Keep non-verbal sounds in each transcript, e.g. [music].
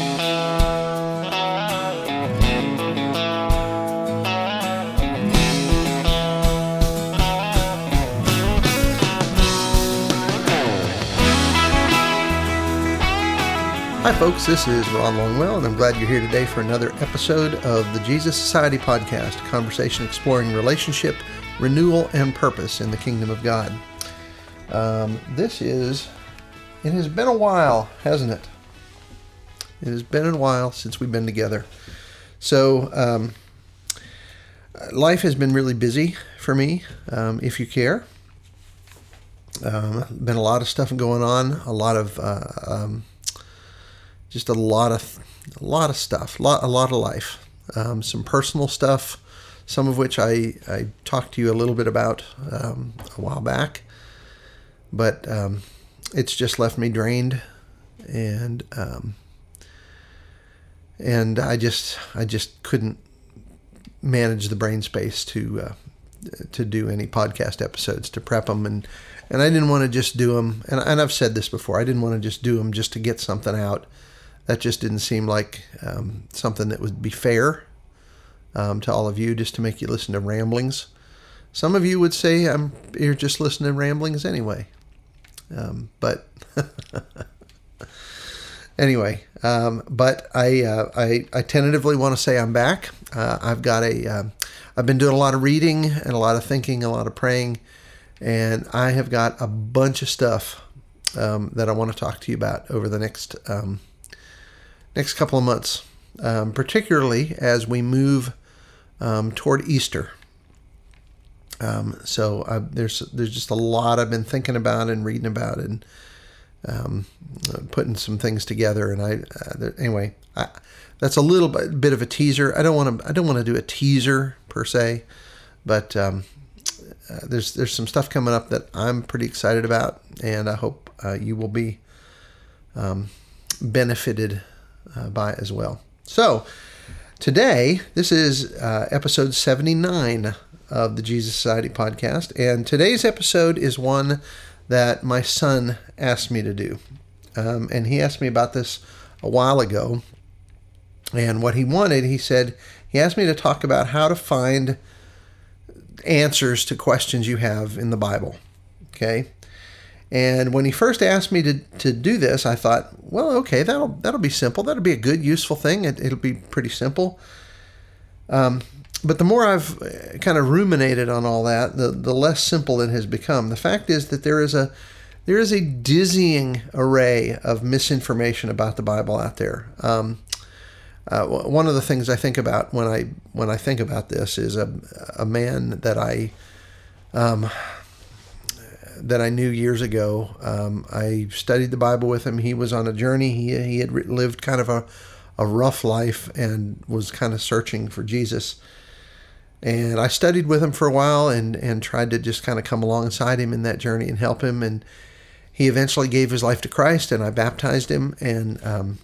Hi, folks. This is Ron Longwell, and I'm glad you're here today for another episode of the Jesus Society podcast, a conversation exploring relationship, renewal, and purpose in the kingdom of God. Um, this is, it has been a while, hasn't it? It has been a while since we've been together. So, um, life has been really busy for me, um, if you care. Um, been a lot of stuff going on, a lot of uh, um, just a lot of a lot of stuff, a lot, a lot of life, um, some personal stuff, some of which I, I talked to you a little bit about um, a while back, but um, it's just left me drained, and um, and I just I just couldn't manage the brain space to uh, to do any podcast episodes to prep them and and I didn't want to just do them and, and I've said this before I didn't want to just do them just to get something out. That just didn't seem like um, something that would be fair um, to all of you just to make you listen to ramblings. Some of you would say I'm you're just listening to ramblings anyway, um, but [laughs] anyway. Um, but I, uh, I I tentatively want to say I'm back. Uh, I've got a have uh, been doing a lot of reading and a lot of thinking, a lot of praying, and I have got a bunch of stuff um, that I want to talk to you about over the next um, next couple of months, um, particularly as we move um, toward Easter. Um, so there's there's just a lot I've been thinking about and reading about and um, putting some things together. And I uh, anyway, I, that's a little bit, bit of a teaser. I don't want to I don't want to do a teaser per se, but um, uh, there's there's some stuff coming up that I'm pretty excited about, and I hope uh, you will be um, benefited uh, by as well. So, today, this is uh, episode 79 of the Jesus Society podcast, and today's episode is one that my son asked me to do. Um, and he asked me about this a while ago. And what he wanted, he said, he asked me to talk about how to find answers to questions you have in the Bible. Okay. And when he first asked me to, to do this, I thought, well, okay, that'll that'll be simple. That'll be a good, useful thing. It, will be pretty simple. Um, but the more I've uh, kind of ruminated on all that, the, the less simple it has become. The fact is that there is a there is a dizzying array of misinformation about the Bible out there. Um, uh, one of the things I think about when I when I think about this is a a man that I um, that I knew years ago. Um, I studied the Bible with him. He was on a journey. He, he had lived kind of a, a rough life and was kind of searching for Jesus. And I studied with him for a while and, and tried to just kind of come alongside him in that journey and help him. And he eventually gave his life to Christ, and I baptized him. And um,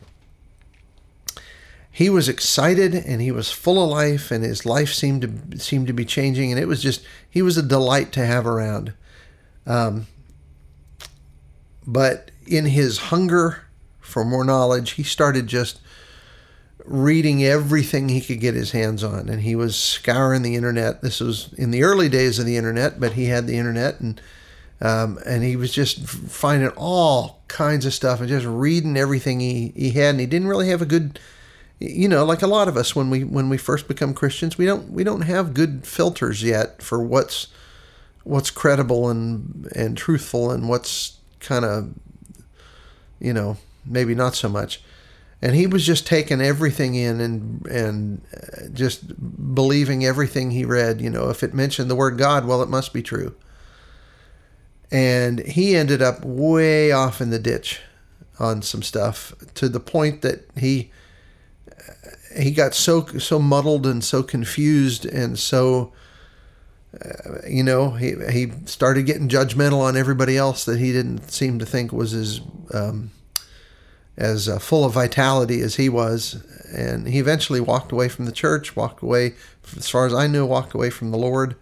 he was excited and he was full of life, and his life seemed to seemed to be changing. And it was just he was a delight to have around. Um, but in his hunger for more knowledge, he started just reading everything he could get his hands on. And he was scouring the internet. This was in the early days of the internet, but he had the internet and um, and he was just finding all kinds of stuff and just reading everything he, he had. And he didn't really have a good, you know, like a lot of us when we when we first become Christians, we don't we don't have good filters yet for what's what's credible and and truthful and what's kind of you know maybe not so much and he was just taking everything in and and uh, just believing everything he read. You know if it mentioned the word god well it must be true. And he ended up way off in the ditch on some stuff to the point that he he got so so muddled and so confused and so uh, you know, he he started getting judgmental on everybody else that he didn't seem to think was as um, as uh, full of vitality as he was, and he eventually walked away from the church, walked away, as far as I knew, walked away from the Lord.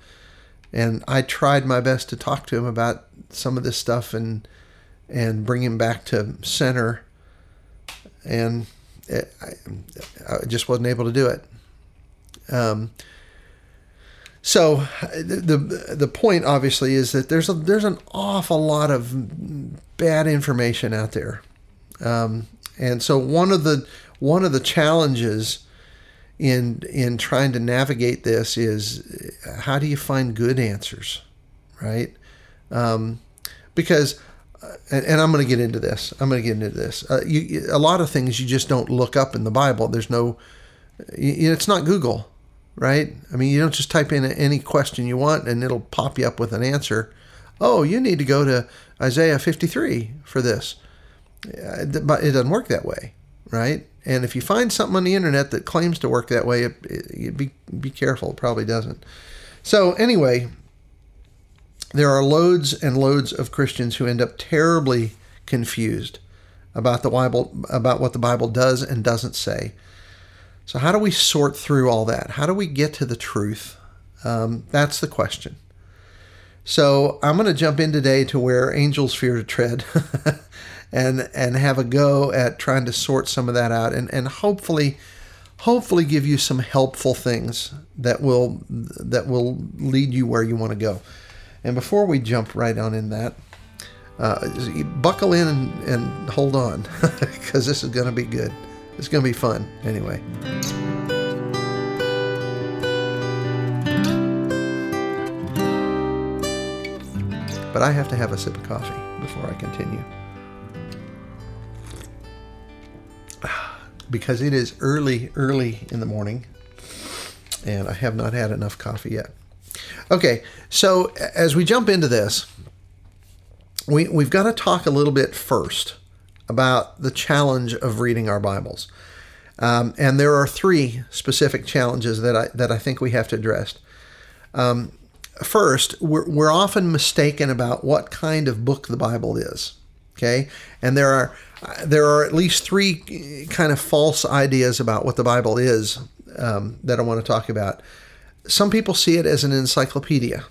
And I tried my best to talk to him about some of this stuff and and bring him back to center. And I, I, just wasn't able to do it. Um, so the, the the point obviously is that there's a there's an awful lot of bad information out there, um, and so one of the one of the challenges in in trying to navigate this is how do you find good answers, right? Um, because and, and, I'm going to get into this. I'm going to get into this. Uh, you, a lot of things you just don't look up in the Bible. There's no, it's not Google, right? I mean, you don't just type in any question you want and it'll pop you up with an answer. Oh, you need to go to Isaiah 53 for this. But it doesn't work that way, right? And if you find something on the internet that claims to work that way, it, it, be be careful. It probably doesn't. So anyway, there are loads and loads of Christians who end up terribly confused about the Bible, about what the Bible does and doesn't say. So, how do we sort through all that? How do we get to the truth? Um, that's the question. So, I'm going to jump in today to where angels fear to tread, [laughs] and and have a go at trying to sort some of that out, and and hopefully, hopefully give you some helpful things that will that will lead you where you want to go. And before we jump right on in that, uh, buckle in and, and hold on [laughs] because this is going to be good. It's going to be fun anyway. But I have to have a sip of coffee before I continue. Because it is early, early in the morning, and I have not had enough coffee yet. Okay, so as we jump into this, we, we've got to talk a little bit first about the challenge of reading our Bibles. Um, and there are three specific challenges that I, that I think we have to address. Um, first, we're, we're often mistaken about what kind of book the Bible is. Okay, and there are there are at least three kind of false ideas about what the Bible is um, that I want to talk about some people see it as an encyclopedia.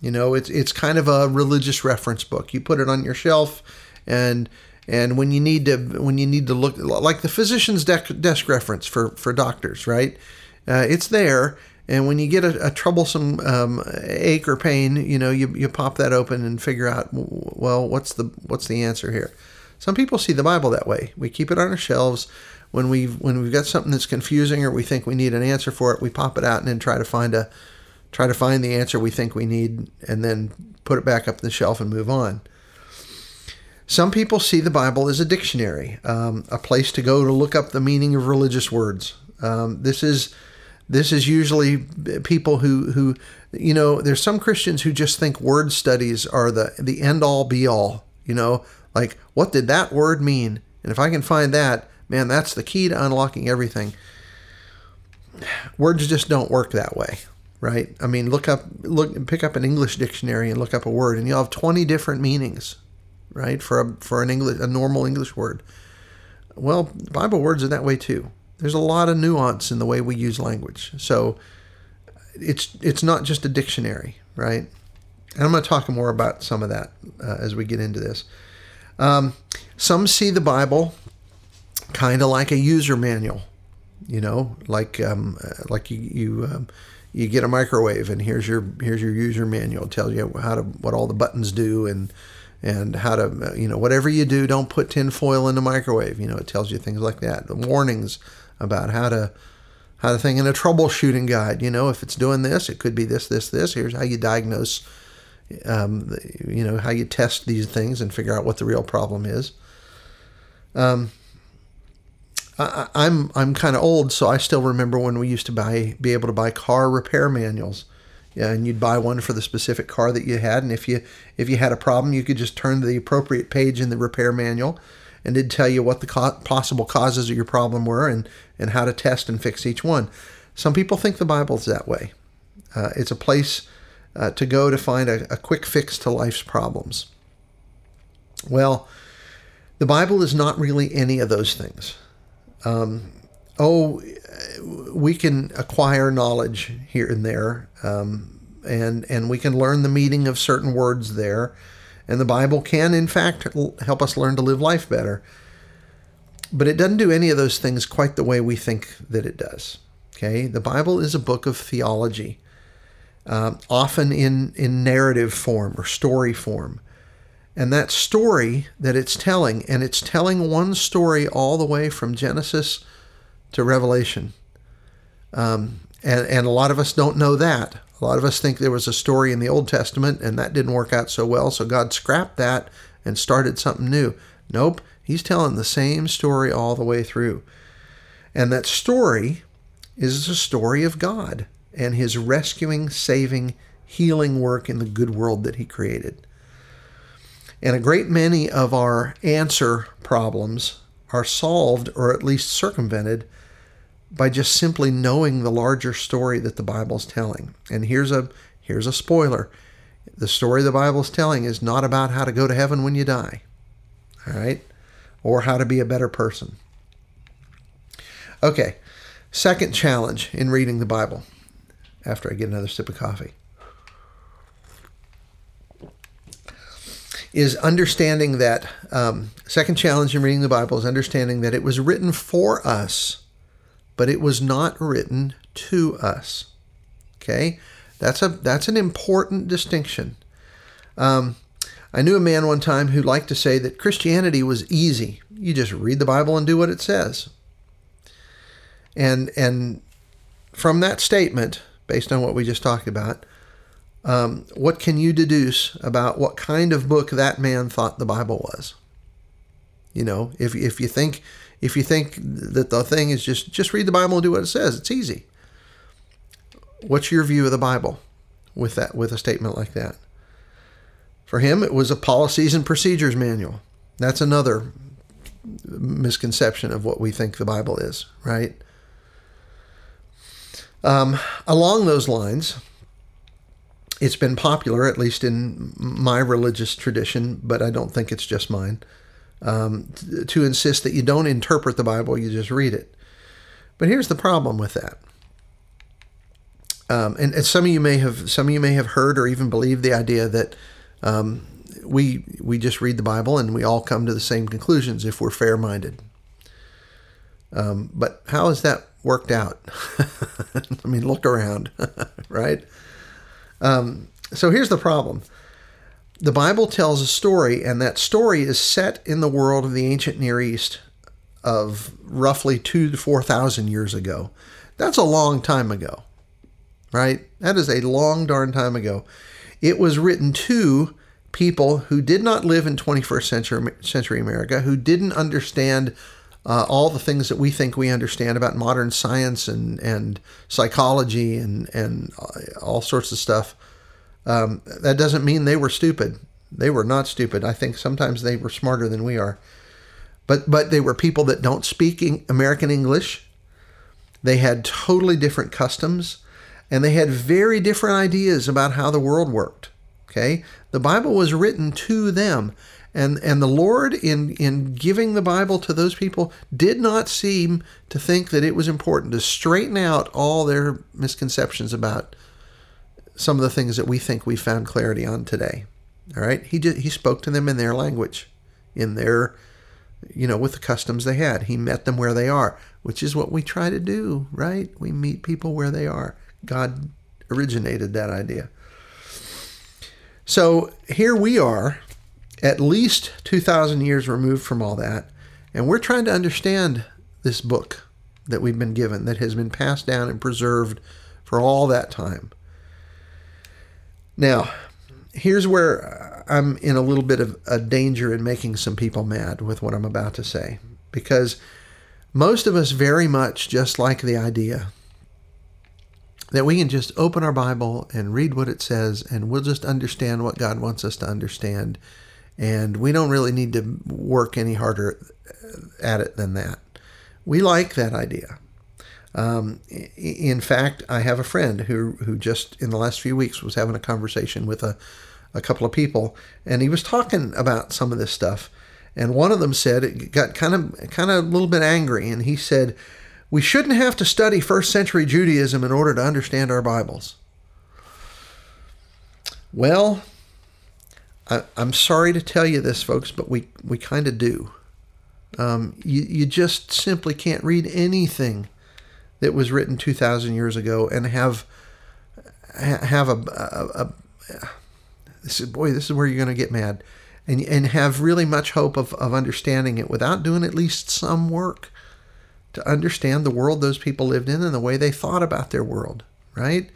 You know, it's it's kind of a religious reference book. You put it on your shelf, and and when you need to when you need to look like the physician's desk, desk reference for for doctors, right? Uh, it's there, and when you get a, a troublesome um, ache or pain, you know, you, you pop that open and figure out, well, what's the what's the answer here? Some people see the Bible that way. We keep it on our shelves when we've when we've got something that's confusing or we think we need an answer for it, we pop it out and then try to find a try to find the answer we think we need and then put it back up the shelf and move on. Some people see the Bible as a dictionary, um, a place to go to look up the meaning of religious words. Um, this is this is usually people who who you know there's some Christians who just think word studies are the the end all be all. You know, like what did that word mean? And if I can find that, Man, that's the key to unlocking everything. Words just don't work that way, right? I mean, look up, look, pick up an English dictionary and look up a word, and you'll have twenty different meanings, right? For a for an English a normal English word. Well, Bible words are that way too. There's a lot of nuance in the way we use language, so it's it's not just a dictionary, right? And I'm going to talk more about some of that uh, as we get into this. Um, some see the Bible kind of like a user manual, you know, like um, like you you um, you get a microwave and here's your here's your user manual. Tells you how to what all the buttons do and and how to you know whatever you do, don't put tin foil in the microwave. You know, it tells you things like that. The warnings about how to how to think in a troubleshooting guide. You know, if it's doing this, it could be this, this, this. Here's how you diagnose. Um, you know how you test these things and figure out what the real problem is. Um, I, I'm I'm kind of old, so I still remember when we used to buy be able to buy car repair manuals. Yeah, and you'd buy one for the specific car that you had, and if you if you had a problem, you could just turn to the appropriate page in the repair manual, and it'd tell you what the co- possible causes of your problem were and and how to test and fix each one. Some people think the Bible's that way. Uh, it's a place uh, to go to find a, a quick fix to life's problems. Well, the Bible is not really any of those things um, oh, we can acquire knowledge here and there, um, and and we can learn the meaning of certain words there, and the Bible can, in fact, help us learn to live life better. but it doesn't do any of those things quite the way we think that it does. Okay, the Bible is a book of theology, uh, often in in narrative form or story form, and that story that it's telling, and it's telling one story all the way from Genesis to Revelation. Um, and, and a lot of us don't know that. A lot of us think there was a story in the Old Testament and that didn't work out so well, so God scrapped that and started something new. Nope, He's telling the same story all the way through. And that story is the story of God and His rescuing, saving, healing work in the good world that He created. And a great many of our answer problems are solved or at least circumvented by just simply knowing the larger story that the Bible's telling. And here's a here's a spoiler. The story the Bible's telling is not about how to go to heaven when you die. All right? Or how to be a better person. Okay. Second challenge in reading the Bible after I get another sip of coffee. is understanding that um, second challenge in reading the Bible is understanding that it was written for us but it was not written to us. Okay, that's a that's an important distinction. Um, I knew a man one time who liked to say that Christianity was easy. You just read the Bible and do what it says. And and from that statement, based on what we just talked about, um, what can you deduce about what kind of book that man thought the Bible was? You know, if if you think if you think that the thing is just just read the Bible and do what it says, it's easy. What's your view of the Bible with that with a statement like that? For him, it was a policies and procedures manual. That's another misconception of what we think the Bible is, right? Um, along those lines, it's been popular, at least in my religious tradition, but I don't think it's just mine, um, to insist that you don't interpret the Bible, you just read it. But here's the problem with that. Um, and, and, some of you may have some of you may have heard or even believed the idea that um, we we just read the Bible and we all come to the same conclusions if we're fair-minded. Um, but how has that worked out? [laughs] I mean, look around, [laughs] right? Um, so here's the problem the Bible tells a story, and that story is set in the world of the ancient Near East of roughly two to 4,000 years ago. That's a long time ago, right? That is a long darn time ago. It was written to people who did not live in 21st century, century America, who didn't understand uh, all the things that we think we understand about modern science and, and psychology and, and uh, all sorts of stuff. Um, that doesn't mean they were stupid. They were not stupid. I think sometimes they were smarter than we are. But but they were people that don't speak American English. They had totally different customs, and they had very different ideas about how the world worked. Okay, the Bible was written to them, and and the Lord in in giving the Bible to those people did not seem to think that it was important to straighten out all their misconceptions about some of the things that we think we found clarity on today. All right, he he spoke to them in their language, in their, you know, with the customs they had. He met them where they are, which is what we try to do, right? We meet people where they are. God originated that idea. So here we are, at least 2,000 years removed from all that, and we're trying to understand this book that we've been given, that has been passed down and preserved for all that time. Now, here's where uh, I'm in a little bit of a danger in making some people mad with what I'm about to say, because most of us very much just like the idea that we can just open our Bible and read what it says, and we'll just understand what God wants us to understand. And we don't really need to work any harder uh, at it than that. We like that idea. Um, in fact, I have a friend who who just in the last few weeks was having a conversation with a, a couple of people, and he was talking about some of this stuff. And one of them said it got kind of kind of a little bit angry, and he said, "We shouldn't have to study first century Judaism in order to understand our Bibles." Well, I, am sorry to tell you this, folks, but we we kind of do. Um, you, you just simply can't read anything that was written 2,000 years ago and have have a, a, a this is boy this is where you're going to get mad. And and have really much hope of, of understanding it without doing at least some work to understand the world those people lived in and the way they thought about their world right?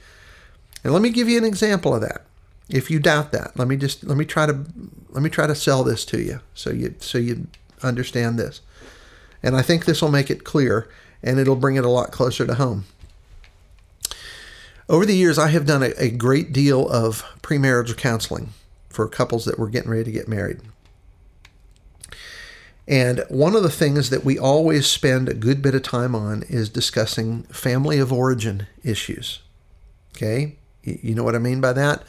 And let me give you an example of that if you doubt that. Let me just let me try to let me try to sell this to you so you so you understand this. And i think this will make it clear and it'll bring it a lot closer to home over the years, I have done a, a great deal of premarital counseling for couples that were getting ready to get married. And one of the things that we always spend a good bit of time on is discussing family of origin issues. Okay? You know what I mean by that?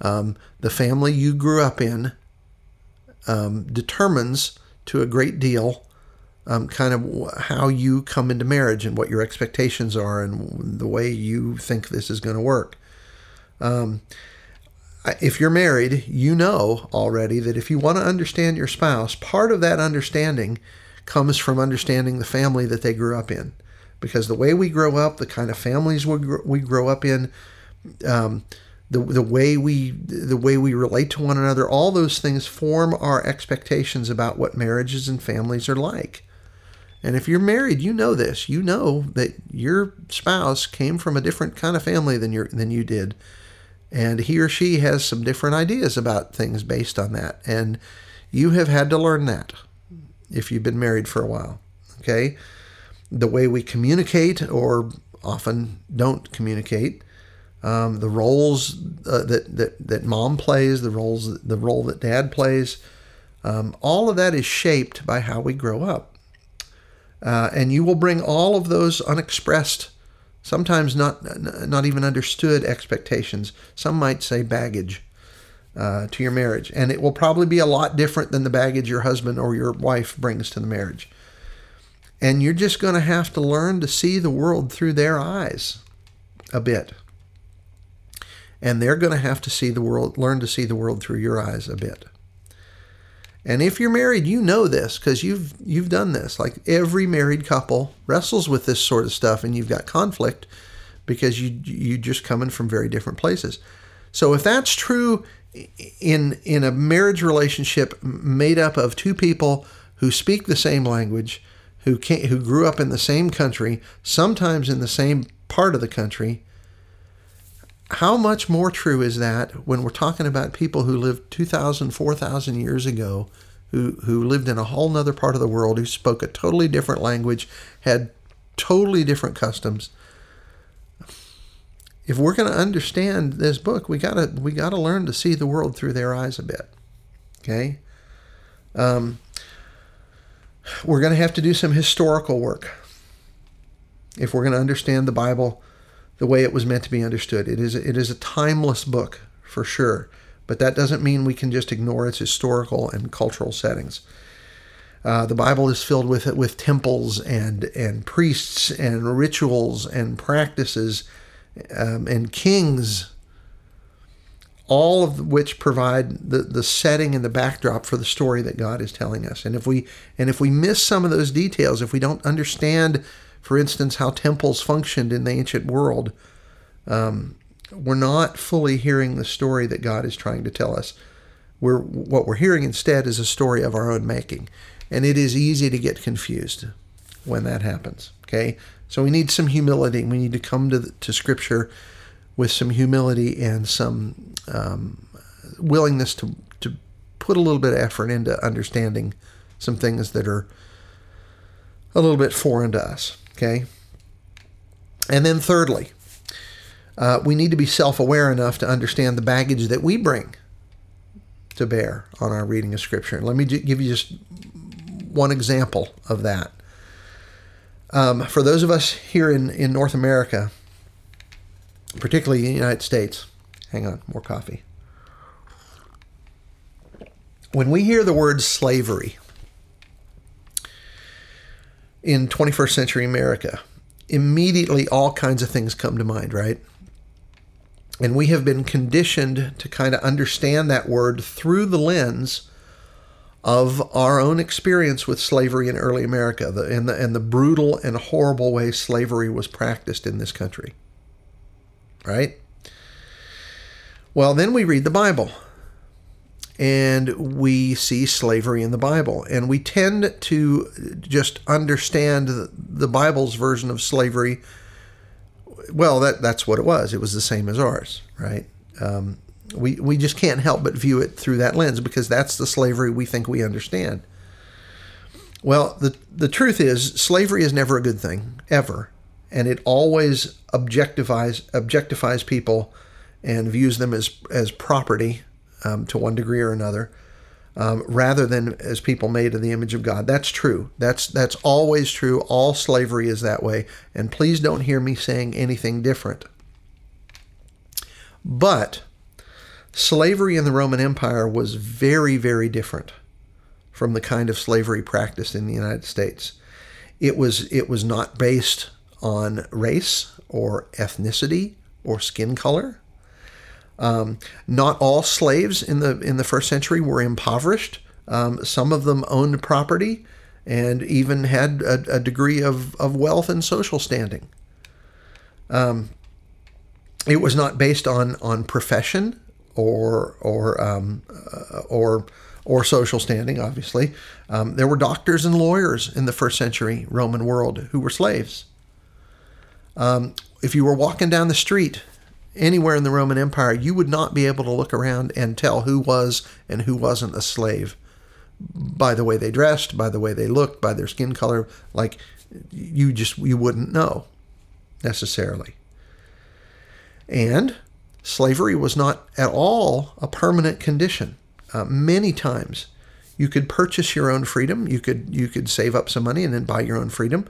Um, the family you grew up in um, determines to a great deal um, kind of how you come into marriage and what your expectations are and the way you think this is going to work. Um, if you're married, you know already that if you want to understand your spouse, part of that understanding comes from understanding the family that they grew up in. Because the way we grow up, the kind of families we grow, we grow up in, um, the, the way we the way we relate to one another, all those things form our expectations about what marriages and families are like. And if you're married, you know this. You know that your spouse came from a different kind of family than you than you did. And he or she has some different ideas about things based on that. And you have had to learn that if you've been married for a while. Okay? The way we communicate or often don't communicate, um, the roles uh, that, that, that mom plays, the roles the role that dad plays, um, all of that is shaped by how we grow up. Uh, and you will bring all of those unexpressed, sometimes not not even understood expectations. Some might say baggage uh, to your marriage, and it will probably be a lot different than the baggage your husband or your wife brings to the marriage. And you're just going to have to learn to see the world through their eyes a bit. And they're going to have to see the world, learn to see the world through your eyes a bit. And if you're married, you know this because you've you've done this. Like every married couple wrestles with this sort of stuff, and you've got conflict because you you just coming from very different places. So if that's true in in a marriage relationship made up of two people who speak the same language, who can who grew up in the same country, sometimes in the same part of the country, how much more true is that when we're talking about people who lived 2,000, 4,000 years ago, who, who lived in a whole nother part of the world, who spoke a totally different language, had totally different customs? If we're going to understand this book, we gotta we gotta learn to see the world through their eyes a bit. Okay. Um, we're going to have to do some historical work if we're going to understand the Bible the way it was meant to be understood. It is it is a timeless book for sure, but that doesn't mean we can just ignore its historical and cultural settings. Uh, the Bible is filled with with temples and and priests and rituals and practices um, and kings, all of which provide the, the setting and the backdrop for the story that God is telling us. And if we and if we miss some of those details, if we don't understand for instance, how temples functioned in the ancient world, um, we're not fully hearing the story that God is trying to tell us. We're, what we're hearing instead is a story of our own making. And it is easy to get confused when that happens. Okay? So we need some humility. We need to come to, to Scripture with some humility and some um, willingness to, to put a little bit of effort into understanding some things that are a little bit foreign to us. Okay. And then, thirdly, uh, we need to be self aware enough to understand the baggage that we bring to bear on our reading of Scripture. Let me give you just one example of that. Um, for those of us here in, in North America, particularly in the United States, hang on, more coffee. When we hear the word slavery, in 21st century America, immediately all kinds of things come to mind, right? And we have been conditioned to kind of understand that word through the lens of our own experience with slavery in early America the, and, the, and the brutal and horrible way slavery was practiced in this country. Right? Well, then we read the Bible and we see slavery in the Bible. And we tend to just understand the Bible's version of slavery. Well, that, that's what it was. It was the same as ours, right? Um, we, we just can't help but view it through that lens because that's the slavery we think we understand. Well, the, the truth is, slavery is never a good thing, ever. And it always objectifies, objectifies people and views them as, as property um, to one degree or another, um, rather than as people made in the image of God. That's true. That's that's always true. All slavery is that way. And please don't hear me saying anything different. But slavery in the Roman Empire was very, very different from the kind of slavery practiced in the United States. It was it was not based on race or ethnicity or skin color. Um, not all slaves in the in the first century were impoverished. Um, some of them owned property and even had a, a degree of, of wealth and social standing. Um, it was not based on on profession or or um, uh, or or social standing. Obviously, um, there were doctors and lawyers in the first century Roman world who were slaves. Um, if you were walking down the street anywhere in the Roman Empire, you would not be able to look around and tell who was and who wasn't a slave by the way they dressed, by the way they looked, by their skin color. Like you just you wouldn't know necessarily. And slavery was not at all a permanent condition. Uh, many times, you could purchase your own freedom. You could you could save up some money and then buy your own freedom.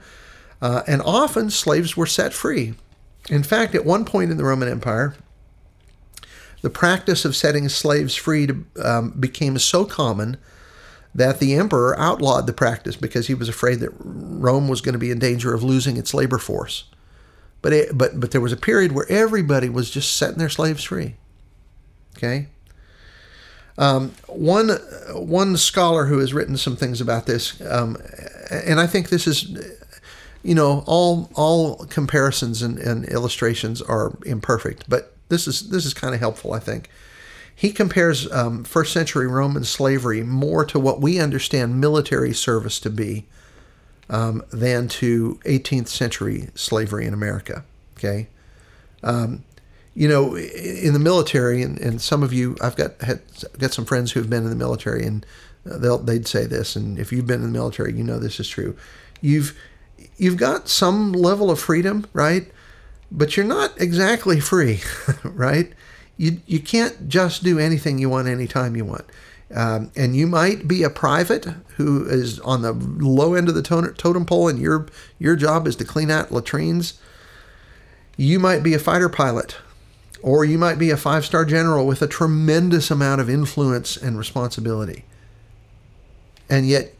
Uh, and often slaves were set free in fact, at one point in the Roman Empire, the practice of setting slaves free to, um, became so common that the emperor outlawed the practice because he was afraid that Rome was going to be in danger of losing its labor force. But it, but but there was a period where everybody was just setting their slaves free. Okay. Um, one one scholar who has written some things about this, um, and I think this is you know, all all comparisons and, and illustrations are imperfect, but this is this is kind of helpful, I think. He compares um, first century Roman slavery more to what we understand military service to be um, than to 18th century slavery in America. Okay, um, you know, in the military, and, and some of you, I've got had, got some friends who've been in the military, and they'll they'd say this, and if you've been in the military, you know this is true. You've you've got some level of freedom, right? But you're not exactly free, [laughs] right? You, you can't just do anything you want anytime you want. Um, and you might be a private who is on the low end of the totem pole, and your your job is to clean out latrines. You might be a fighter pilot, or you might be a five star general with a tremendous amount of influence and responsibility. And yet,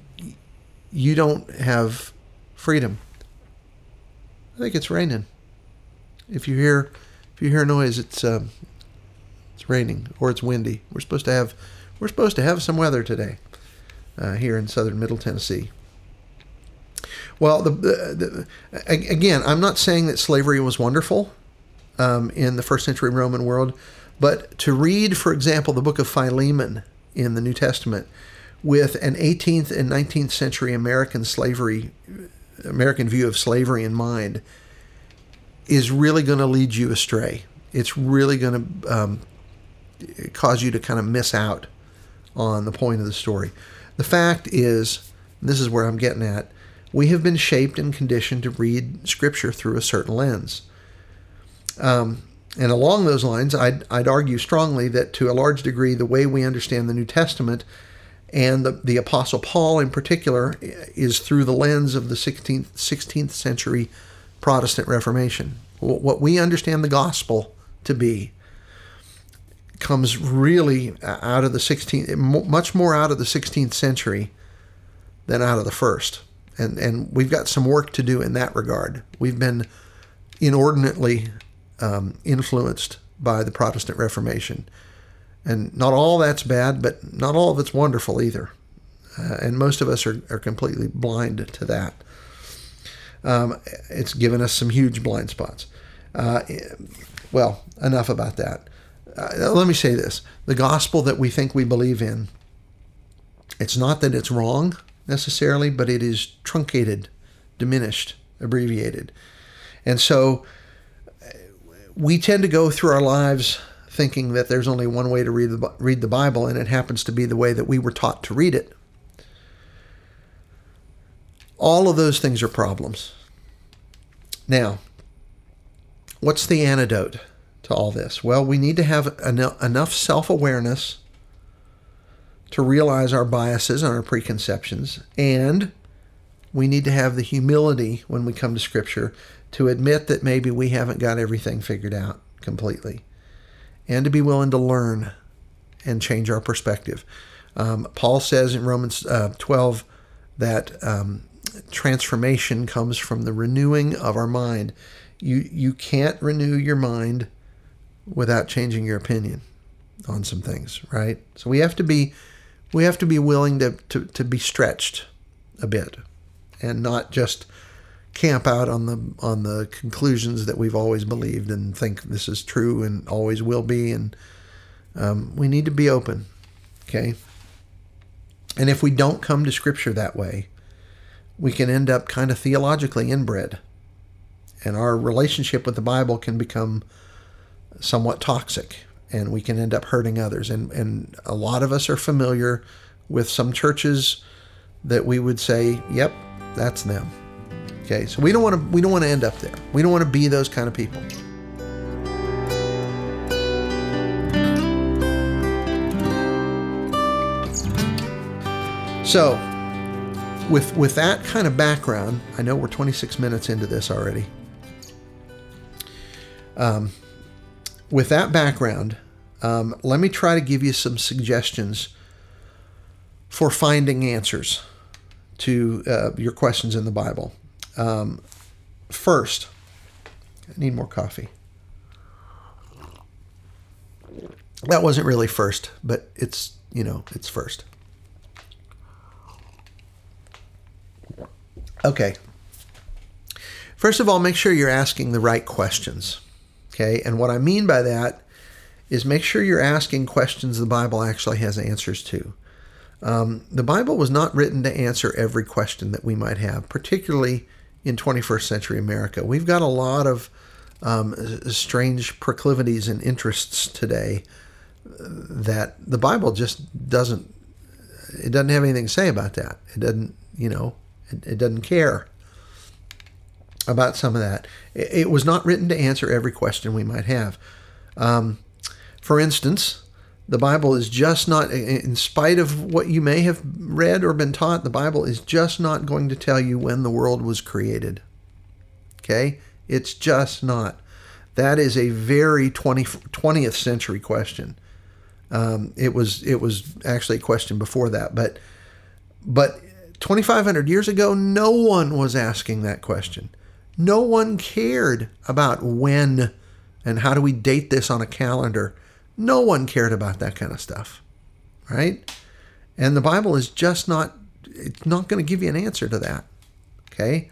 you don't have freedom. I think it's raining. If you hear if you hear noise, it's uh, it's raining or it's windy. We're supposed to have we're supposed to have some weather today uh, here in southern Middle Tennessee. Well, the, the, again, I'm not saying that slavery was wonderful um, in the first century Roman world, but to read, for example, the book of Philemon in the New Testament with an 18th and 19th century American slavery American view of slavery in mind is really going to lead you astray. It's really going to um, cause you to kind of miss out on the point of the story. The fact is, this is where I'm getting at, we have been shaped and conditioned to read Scripture through a certain lens. Um, and along those lines, I'd, I'd argue strongly that to a large degree, the way we understand the New Testament and the, the Apostle Paul in particular is through the lens of the 16th, 16th century Protestant Reformation. What we understand the gospel to be comes really out of the 16th, much more out of the 16th century than out of the first. And, and we've got some work to do in that regard. We've been inordinately um, influenced by the Protestant Reformation. And not all that's bad, but not all of it's wonderful either. uh, and most of us are, are completely blind to that. Um, it's given us some huge blind spots. Uh, well, enough about that. Uh, let me say this the gospel that we think we believe in, it's not that it's wrong necessarily, but it is truncated, diminished, abbreviated. And so we tend to go through our lives thinking that there's only one way to read the, read the Bible, and it happens to be the way that we were taught to read it. All of those things are problems. Now, what's the antidote to all this? Well, we need to have enough self awareness to realize our biases and our preconceptions, and we need to have the humility when we come to Scripture to admit that maybe we haven't got everything figured out completely, and to be willing to learn and change our perspective. Um, Paul says in Romans uh, 12 that um, transformation comes from the renewing of our mind. You you can't renew your mind without changing your opinion on some things, right? So we have to be we have to be willing to, to, to be stretched a bit and not just camp out on the on the conclusions that we've always believed and think this is true and always will be. And um, we need to be open okay? And if we don't come to scripture that way we can end up kind of theologically inbred. And our relationship with the bible can become somewhat toxic and we can end up hurting others. And and a lot of us are familiar with some churches that we would say yep that's them Okay, so we don't want to we don't want to end up there. We don't want to be those kind of people. So, with with that kind of background, I know we're 26 minutes into this already. Um, with that background, um, let me try to give you some suggestions for finding answers to uh, your questions in the Bible. Um, first, I need more coffee. That wasn't really first, but it's, you know, it's first. Okay. First of all, make sure you're asking the right questions. Okay. And what I mean by that is make sure you're asking questions the Bible actually has answers to. Um, the Bible was not written to answer every question that we might have, particularly in 21st century America. We've got a lot of um, strange proclivities and interests today that the Bible just doesn't. It doesn't have anything to say about that. It doesn't, you know, it, it doesn't care about some of that. It, it, was not written to answer every question we might have. Um, for instance, the Bible is just not, in spite of what you may have read or been taught, the Bible is just not going to tell you when the world was created. Okay? It's just not. That is a very 20, 20th century question. Um, it was it was actually a question before that, but but 2,500 years ago, no one was asking that question. No one cared about when and how do we date this on a calendar no one cared about that kind of stuff, right? And the Bible is just not, it's not going to give you an answer to that, okay?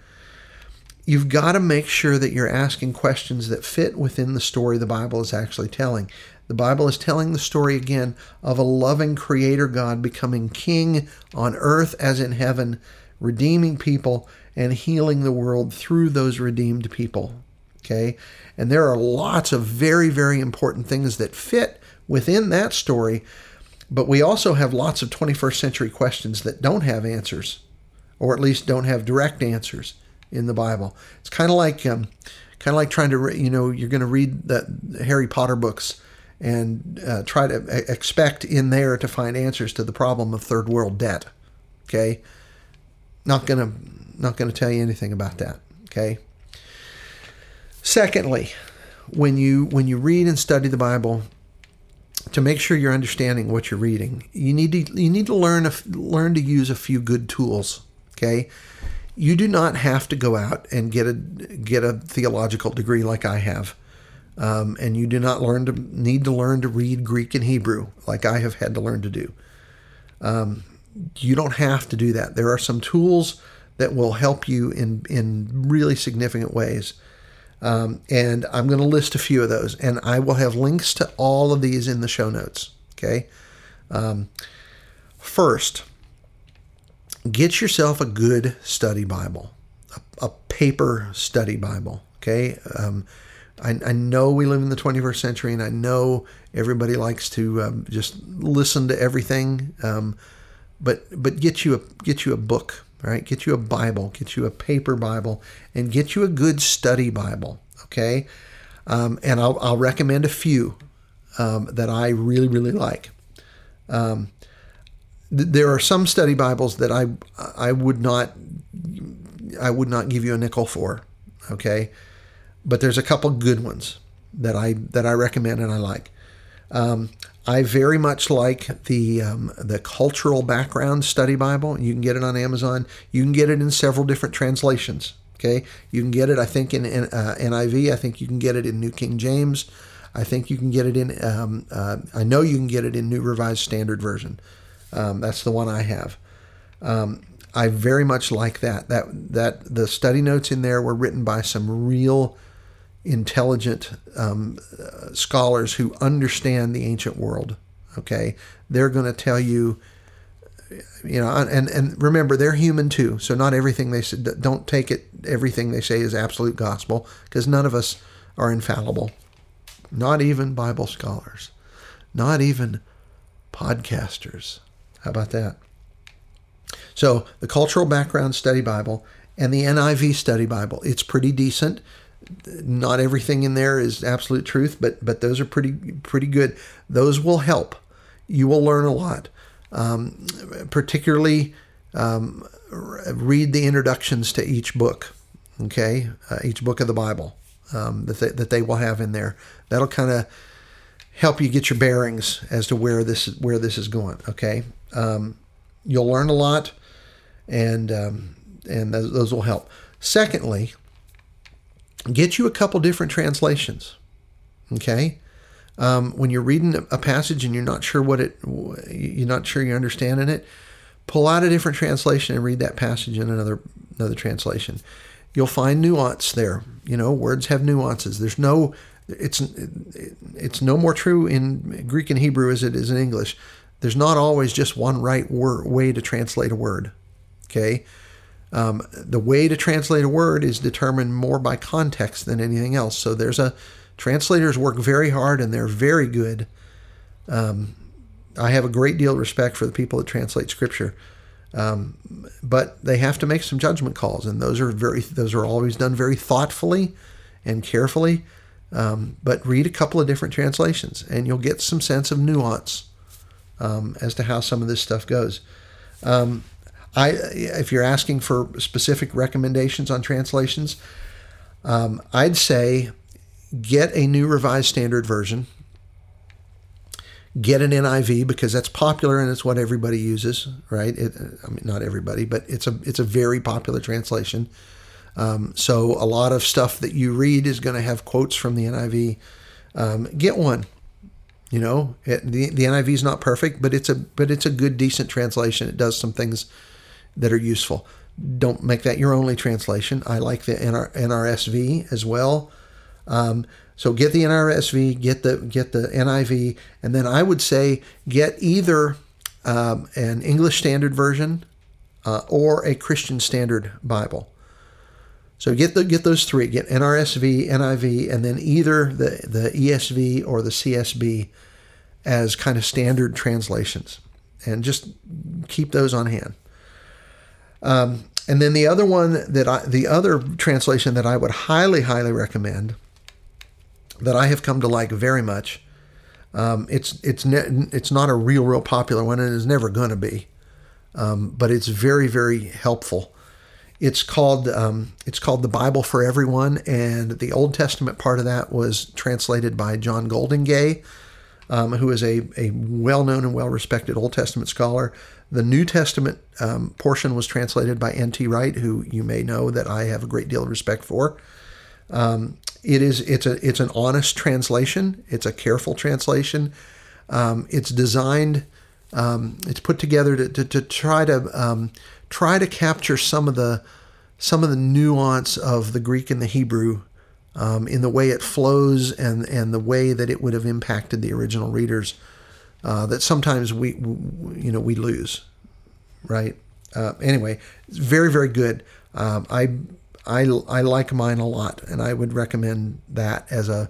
You've got to make sure that you're asking questions that fit within the story the Bible is actually telling. The Bible is telling the story again of a loving creator God becoming king on earth as in heaven, redeeming people and healing the world through those redeemed people. Okay? And there are lots of very, very important things that fit within that story, but we also have lots of 21st century questions that don't have answers, or at least don't have direct answers in the Bible. It's kind of like um, kind of like trying to you know you're going to read the Harry Potter books and uh, try to expect in there to find answers to the problem of third world debt. Okay, not gonna not gonna tell you anything about that. Okay. Secondly, when you when you read and study the Bible, to make sure you're understanding what you're reading, you need to you need to learn a, learn to use a few good tools. Okay, you do not have to go out and get a get a theological degree like I have, um, and you do not learn to need to learn to read Greek and Hebrew like I have had to learn to do. Um, you don't have to do that. There are some tools that will help you in in really significant ways. Um, and I'm going to list a few of those, and I will have links to all of these in the show notes. Okay. Um, first, get yourself a good study Bible, a, a paper study Bible. Okay. Um, I, I, know we live in the 21st century, and I know everybody likes to um, just listen to everything. Um, but but get you a get you a book, right? Get you a Bible, get you a paper Bible, and get you a good study Bible. Okay, um, and I'll, I'll recommend a few um, that I really really like. Um, th- there are some study Bibles that I I would not I would not give you a nickel for. Okay, but there's a couple good ones that I that I recommend and I like. Um, I very much like the um, the cultural background study Bible. You can get it on Amazon. You can get it in several different translations. Okay, you can get it. I think in, in uh, NIV. I think you can get it in New King James. I think you can get it in. Um, uh, I know you can get it in New Revised Standard Version. Um, that's the one I have. Um, I very much like that. That that the study notes in there were written by some real intelligent um, uh, scholars who understand the ancient world. Okay, they're going to tell you, you know, and and remember they're human too. So not everything they say, don't take it everything they say is absolute gospel because none of us are infallible. Not even Bible scholars, not even podcasters. How about that? So the cultural background study Bible and the NIV study Bible, it's pretty decent not everything in there is absolute truth, but but those are pretty pretty good. Those will help. You will learn a lot. Um, particularly, um, read the introductions to each book. Okay, uh, each book of the Bible um, that they, that they will have in there. That'll kind of help you get your bearings as to where this where this is going. Okay, um, you'll learn a lot, and um, and those, those will help. Secondly, get you a couple different translations. Okay. Um, when you're reading a passage and you're not sure what it, you're not sure you're understanding it, pull out a different translation and read that passage in another another translation. You'll find nuance there. You know, words have nuances. There's no, it's it's no more true in Greek and Hebrew as it is in English. There's not always just one right way to translate a word. Okay, um, the way to translate a word is determined more by context than anything else. So there's a translators work very hard and they're very good. Um, I have a great deal of respect for the people that translate scripture, um, but they have to make some judgment calls, and those are very those are always done very thoughtfully and carefully. Um, but read a couple of different translations, and you'll get some sense of nuance um, as to how some of this stuff goes. Um, I, if you're asking for specific recommendations on translations, um, I'd say get a new Revised Standard Version. Get an NIV because that's popular and it's what everybody uses, right? It, I mean, not everybody, but it's a it's a very popular translation. Um, so a lot of stuff that you read is going to have quotes from the NIV. Um, get one. You know, it, the the NIV is not perfect, but it's a but it's a good, decent translation. It does some things that are useful. Don't make that your only translation. I like the NR, NRSV as well. Um, so get the NRSV, get the get the NIV, and then I would say get either um, an English Standard Version uh, or a Christian Standard Bible. So get the get those three. Get NRSV, NIV, and then either the the ESV or the CSB as kind of standard translations, and just keep those on hand. Um, and then the other one that I, the other translation that I would highly, highly recommend, that I have come to like very much. Um, it's it's ne- it's not a real, real popular one, and is never going to be, um, but it's very, very helpful. It's called um, it's called the Bible for Everyone, and the Old Testament part of that was translated by John Goldingay, um, who is a, a well known and well respected Old Testament scholar. The New Testament um, portion was translated by N.T. Wright, who you may know that I have a great deal of respect for. Um, it is it's a it's an honest translation. It's a careful translation. Um, it's designed Um, it's put together to, to, to try to um, try to capture some of the some of the nuance of the Greek and the Hebrew um, in the way it flows and and the way that it would have impacted the original readers. Uh, that sometimes we, we, you know we lose, right? Uh, anyway, it's very very good. Um, I I I like mine a lot, and I would recommend that as a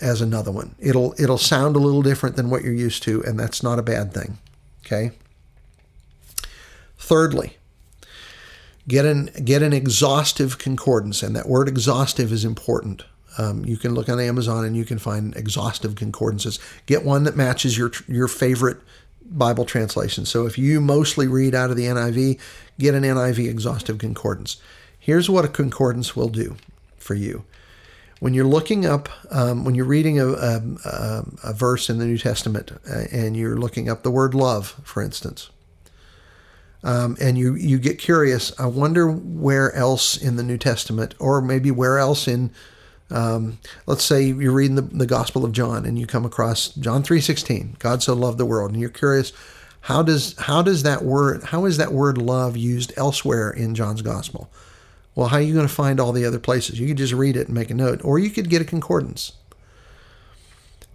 as another one. It'll it'll sound a little different than what you're used to, and that's not a bad thing. Okay. Thirdly, get an get an exhaustive concordance, and that word exhaustive is important. Um, you can look on Amazon and you can find exhaustive concordances. Get one that matches your your favorite Bible translation. So if you mostly read out of the NIV, get an NIV exhaustive concordance. Here's what a concordance will do for you. When you're looking up, um, when you're reading a, a, a, verse in the New Testament uh, and you're looking up the word love, for instance, um, and you, you get curious, I wonder where else in the New Testament, or maybe where else in um, let's say you're reading the, the Gospel of John and you come across John 3:16, God so loved the world, and you're curious, how does how does that word how is that word love used elsewhere in John's Gospel? Well, how are you going to find all the other places? You could just read it and make a note, or you could get a concordance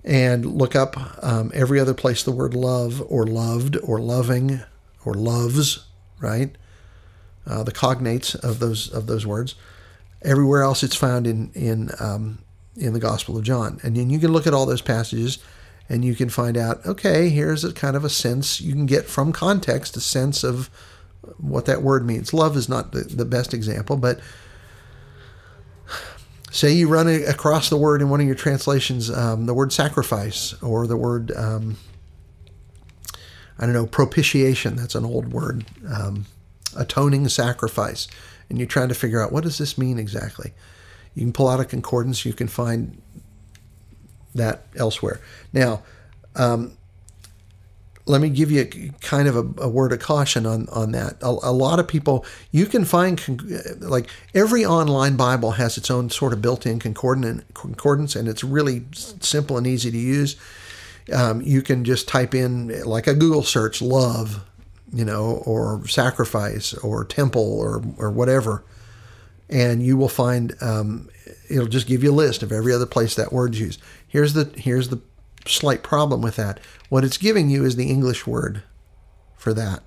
and look up um, every other place the word love or loved or loving or loves, right? Uh, the cognates of those of those words Everywhere else, it's found in in um, in the Gospel of John, and then you can look at all those passages, and you can find out. Okay, here's a kind of a sense you can get from context, a sense of what that word means. Love is not the, the best example, but say you run across the word in one of your translations, um, the word sacrifice or the word, um, I don't know, propitiation. That's an old word. Um, atoning sacrifice and you're trying to figure out what does this mean exactly. You can pull out a concordance. You can find that elsewhere. Now, um, let me give you a, kind of a, a, word of caution on on that. A, a, lot of people you can find like every online Bible has its own sort of built-in concordance, and it's really simple and easy to use. Um, you can just type in like a Google search "love," you know, or sacrifice or temple or, or whatever. And you will find um, it'll just give you a list of every other place that word's used. Here's the here's the slight problem with that. What it's giving you is the English word for that.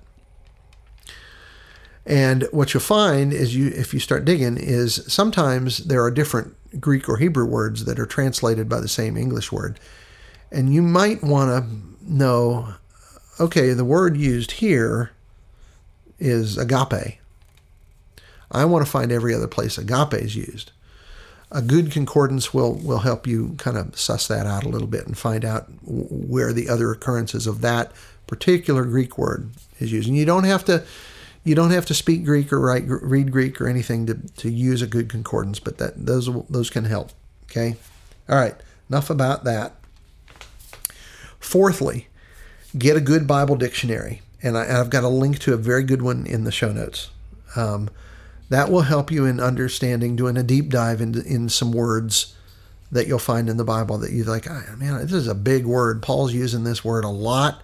And what you'll find is you if you start digging is sometimes there are different Greek or Hebrew words that are translated by the same English word. And you might want to know okay, the word used here is agape. I want to find every other place agape is used. A good concordance will, will help you kind of suss that out a little bit and find out where the other occurrences of that particular Greek word is used. And you don't have to you don't have to speak Greek or write read Greek or anything to, to use a good concordance, but that those those can help. Okay, all right. Enough about that. Fourthly, get a good Bible dictionary. And, I, have got a link to a very good one in the show notes. Um, that will help you in understanding, doing a deep dive into in some words that you'll find in the Bible that you're like, oh, man, this is a big word. Paul's using this word a lot.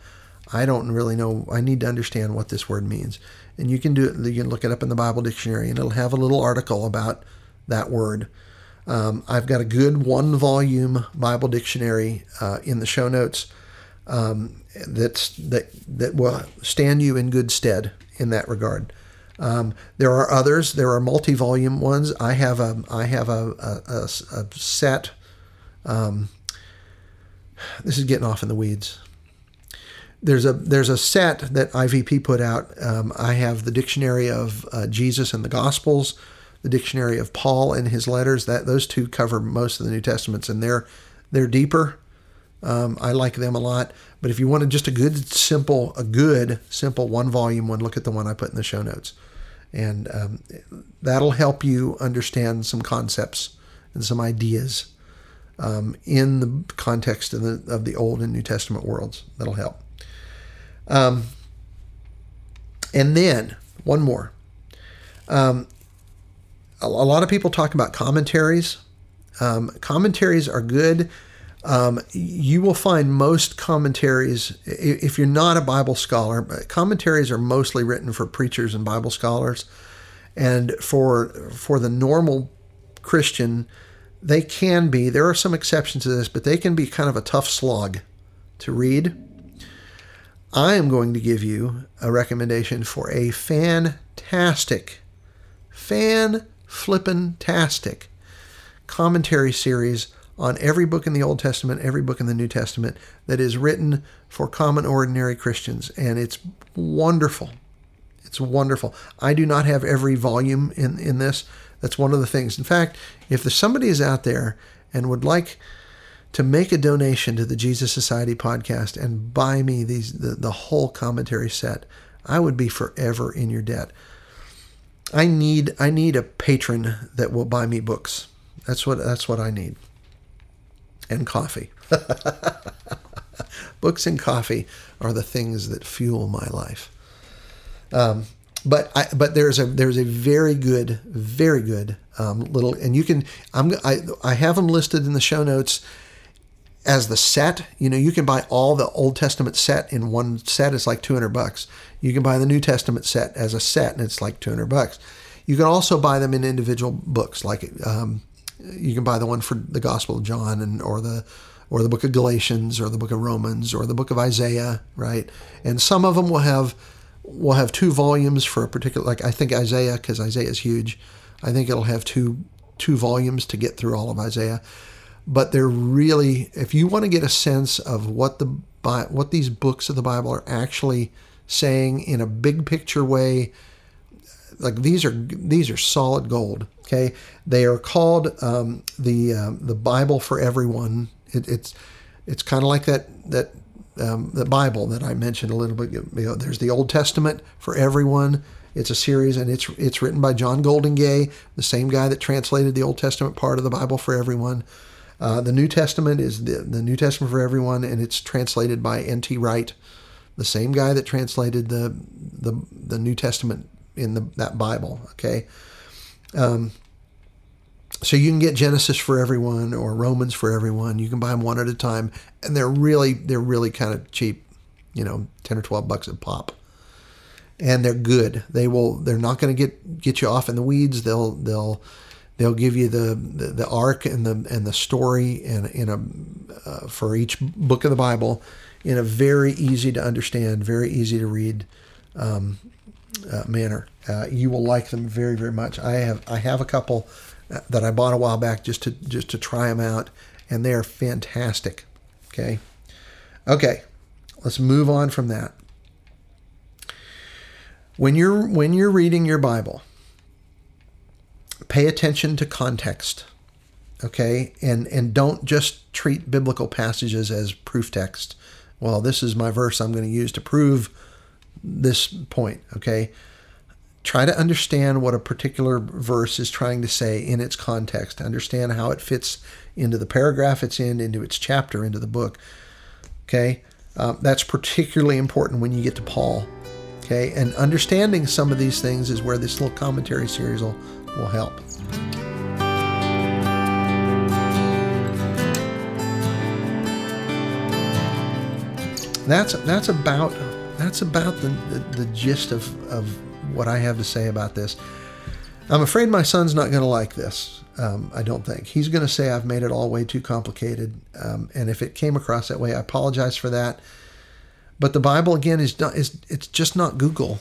I don't really know. I need to understand what this word means. And you can do it. You can look it up in the Bible dictionary, and it'll have a little article about that word. Um, I've got a good one volume Bible dictionary uh, in the show notes um, that's that that will stand you in good stead in that regard. Um, there are others. There are multi-volume ones. I have a I have a, a, a, a set. Um, this is getting off in the weeds. There's a there's a set that IVP put out. Um, I have the dictionary of uh, Jesus and the Gospels, the dictionary of Paul and his letters. That those two cover most of the New Testaments, and they're they're deeper. Um, I like them a lot. But if you wanted just a good, simple, a good, simple one volume one, look at the one I put in the show notes. And um, that'll help you understand some concepts and some ideas um, in the context of the, of the Old and New Testament worlds. That'll help. Um, and then, one more. Um, a, a, lot of people talk about commentaries. Um, commentaries are good Um, you will find most commentaries, if you're not a Bible scholar, commentaries are mostly written for preachers and Bible scholars. And for, for the normal Christian, they can be, there are some exceptions to this, but they can be kind of a tough slog to read. I am going to give you a recommendation for a fantastic, fan flippin' tastic commentary series on every book in the Old Testament, every book in the New Testament that is written for common, ordinary Christians. And it's wonderful. It's wonderful. I do not have every volume in, in this. That's one of the things. In fact, if there's somebody is out there and would like to make a donation to the Jesus Society podcast and buy me these the, the whole commentary set, I would be forever in your debt. I need I need a patron that will buy me books. That's what that's what I need. And coffee. [laughs] books and coffee are the things that fuel my life. Um, but I, but there's a there's a very good very good um, little and you can I'm I I have them listed in the show notes as the set. You know you can buy all the Old Testament set in one set. It's like 200 bucks. You can buy the New Testament set as a set and it's like 200 bucks. You can also buy them in individual books. Like um, you can buy the one for the Gospel of John and or the or the book of Galatians or the book of Romans or the book of Isaiah, right? And some of them will have we'll have two volumes for a particular like I think Isaiah because Isaiah is huge. I think it'll have two two volumes to get through all of Isaiah. But they're really if you want to get a sense of what the what these books of the Bible are actually saying in a big picture way, like these are these are solid gold. Okay, they are called um, the uh, the Bible for everyone. It, it's it's kind of like that that um, the Bible that I mentioned a little bit ago. There's the Old Testament for everyone. It's a series, and it's it's written by John Goldingay, the same guy that translated the Old Testament part of the Bible for everyone. Uh, the New Testament is the, the New Testament for everyone, and it's translated by N.T. Wright, the same guy that translated the the, the New Testament in the, that Bible. Okay, um, so you can get Genesis for everyone or Romans for everyone. You can buy them one at a time, and they're really they're really kind of cheap, you know, ten or twelve bucks a pop, and they're good. They will they're not going to get get you off in the weeds. They'll they'll they'll give you the, the, the arc and the and the story and in a uh, for each book of the Bible in a very easy to understand, very easy to read um, uh, manner. Uh, you will like them very very much. I have I have a couple that I bought a while back just to just to try them out, and they're fantastic. Okay, okay, let's move on from that. When you're when you're reading your Bible, pay attention to context. Okay, and and don't just treat biblical passages as proof text. Well, this is my verse I'm going to use to prove this point. Okay try to understand what a particular verse is trying to say in its context, understand how it fits into the paragraph it's in, into its chapter, into the book. Okay, um, that's particularly important when you get to Paul. Okay, and understanding some of these things is where this little commentary series will, will help. That's that's about that's about the, the, the gist of, of what I have to say about this. I'm afraid my son's not going to like this. Um, I don't think he's going to say I've made it all way too complicated. Um, and if it came across that way, I apologize for that. But the Bible again is not is it's just not Google.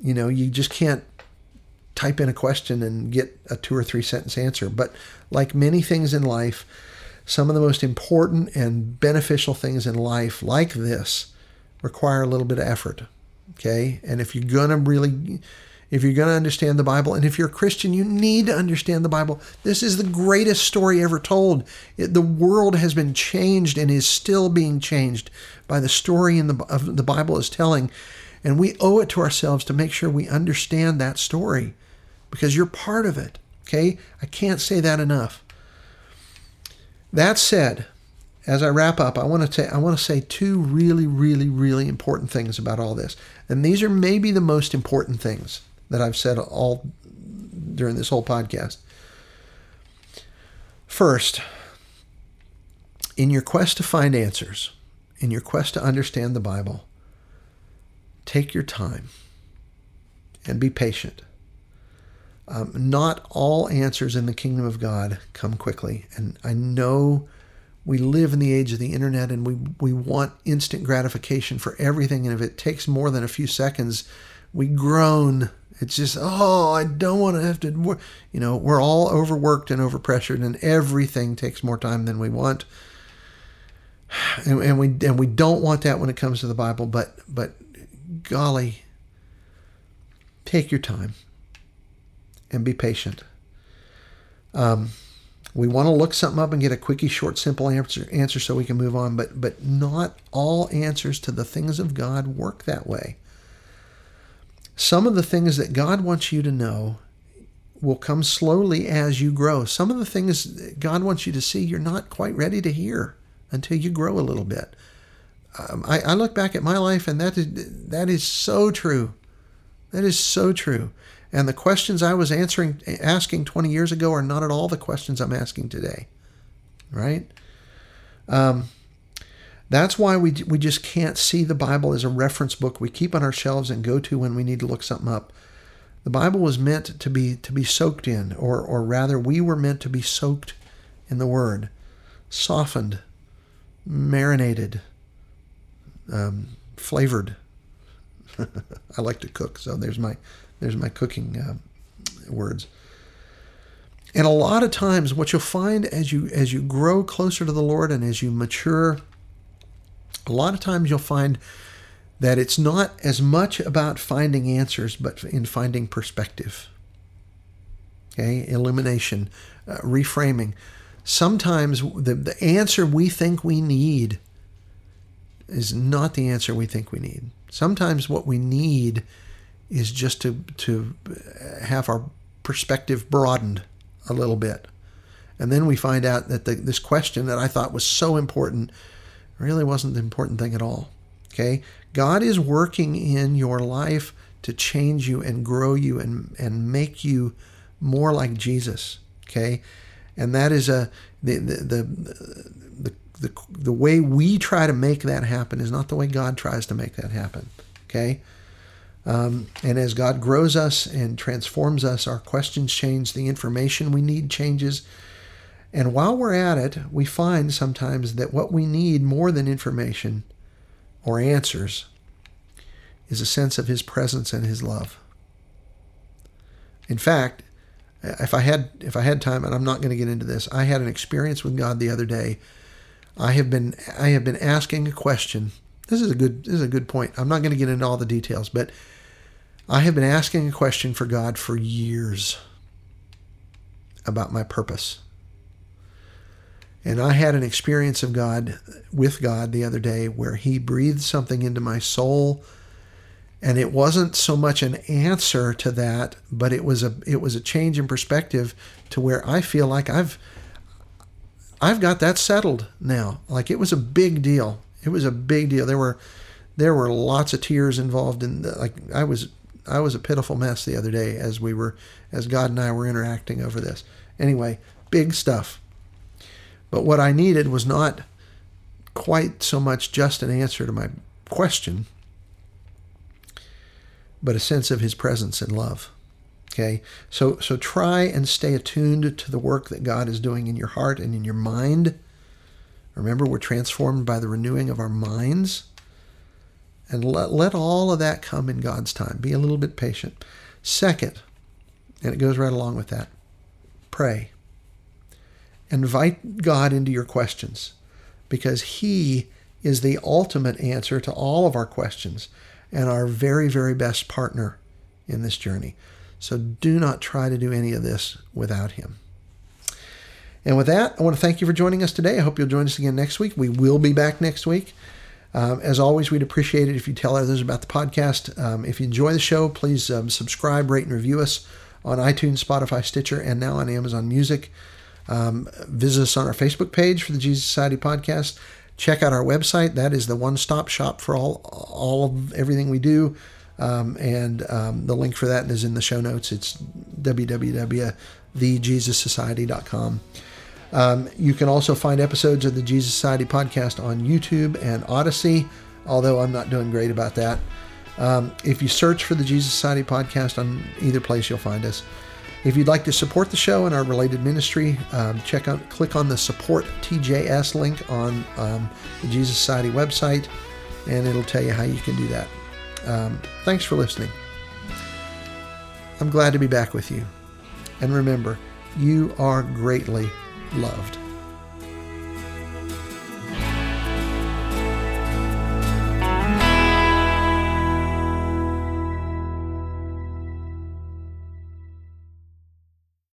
You know, you just can't type in a question and get a two or three sentence answer. But like many things in life, some of the most important and beneficial things in life, like this, require a little bit of effort. Okay. And if you're going to really, if you're going to understand the Bible, and if you're a Christian, you need to understand the Bible. This is the greatest story ever told. It, the world has been changed and is still being changed by the story in the, of the Bible is telling. And we owe it to ourselves to make sure we understand that story because you're part of it. Okay. I can't say that enough. That said, as I wrap up, I want to say I want to say two really, really, really important things about all this, and these are maybe the most important things that I've said all during this whole podcast. First, in your quest to find answers, in your quest to understand the Bible, take your time and be patient. Um, not all answers in the kingdom of God come quickly. And I know we live in the age of the internet and we, we want instant gratification for everything. And if it takes more than a few seconds, we groan. It's just, oh, I don't want to have to work. You know, we're all overworked and overpressured, and everything takes more time than we want. And, and we and we don't want that when it comes to the Bible. But but golly, take your time and be patient. Um, we want to look something up and get a quickie, short, simple answer, answer so we can move on, but but not all answers to the things of God work that way. Some of the things that God wants you to know will come slowly as you grow. Some of the things God wants you to see, you're not quite ready to hear until you grow a little bit. Um, I, I look back at my life, and that is that is so true. That is so true. And the questions I was answering, asking 20 years ago are not at all the questions I'm asking today. Right? Um, that's why we, we just can't see the Bible as a reference book we keep on our shelves and go to when we need to look something up. The Bible was meant to be to be soaked in, or or rather, we were meant to be soaked in the Word, softened, marinated, um, flavored. [laughs] I like to cook, so there's my there's my cooking uh, words. And a lot of times, what you'll find as you as you grow closer to the Lord and as you mature, a lot of times you'll find that it's not as much about finding answers, but in finding perspective. Okay, illumination, uh, reframing. Sometimes the, the answer we think we need is not the answer we think we need. Sometimes what we need is just to to have our perspective broadened a little bit. And then we find out that the, this question that I thought was so important really wasn't the important thing at all. Okay? God is working in your life to change you and grow you and, and make you more like Jesus. Okay? And that is a the the, the the the the way we try to make that happen is not the way God tries to make that happen. Okay? Um, and as God grows us and transforms us, our questions change, the information we need changes. And while we're at it, we find sometimes that what we need more than information or answers is a sense of His presence and His love. In fact, if I had if I had time, and I'm not going to get into this, I had an experience with God the other day. I have been I have been asking a question. This is a good this is a good point. I'm not going to get into all the details, but I have been asking a question for God for years about my purpose. And I had an experience of God with God the other day where He breathed something into my soul. And it wasn't so much an answer to that, but it was a it was a change in perspective to where I feel like I've I've got that settled now. Like it was a big deal. It was a big deal. There were there were lots of tears involved in the, like I was I was a pitiful mess the other day as we were, as God and I were interacting over this. Anyway, big stuff. But what I needed was not quite so much just an answer to my question, but a sense of His presence and love. Okay, so so try and stay attuned to the work that God is doing in your heart and in your mind. Remember, we're transformed by the renewing of our minds. And let, let all of that come in God's time. Be a little bit patient. Second, and it goes right along with that, pray. Invite God into your questions because He is the ultimate answer to all of our questions and our very, very best partner in this journey. So do not try to do any of this without Him. And with that, I want to thank you for joining us today. I hope you'll join us again next week. We will be back next week. Um, as always, we'd appreciate it if you tell others about the podcast. Um, if you enjoy the show, please um, subscribe, rate, and review us on iTunes, Spotify, Stitcher, and now on Amazon Music. Um, visit us on our Facebook page for the Jesus Society podcast. Check out our website. That is the one-stop shop for all all of everything we do. Um, and um, the link for that is in the show notes. It's www.thejesussociety.com. Um, you can also find episodes of the Jesus Society podcast on YouTube and Odysee, although I'm not doing great about that. Um, if you search for the Jesus Society podcast on either place, you'll find us. If you'd like to support the show and our related ministry, um, check out, click on the support TJS link on um, the Jesus Society website, and it'll tell you how you can do that. Um, thanks for listening. I'm glad to be back with you. And remember, you are greatly loved.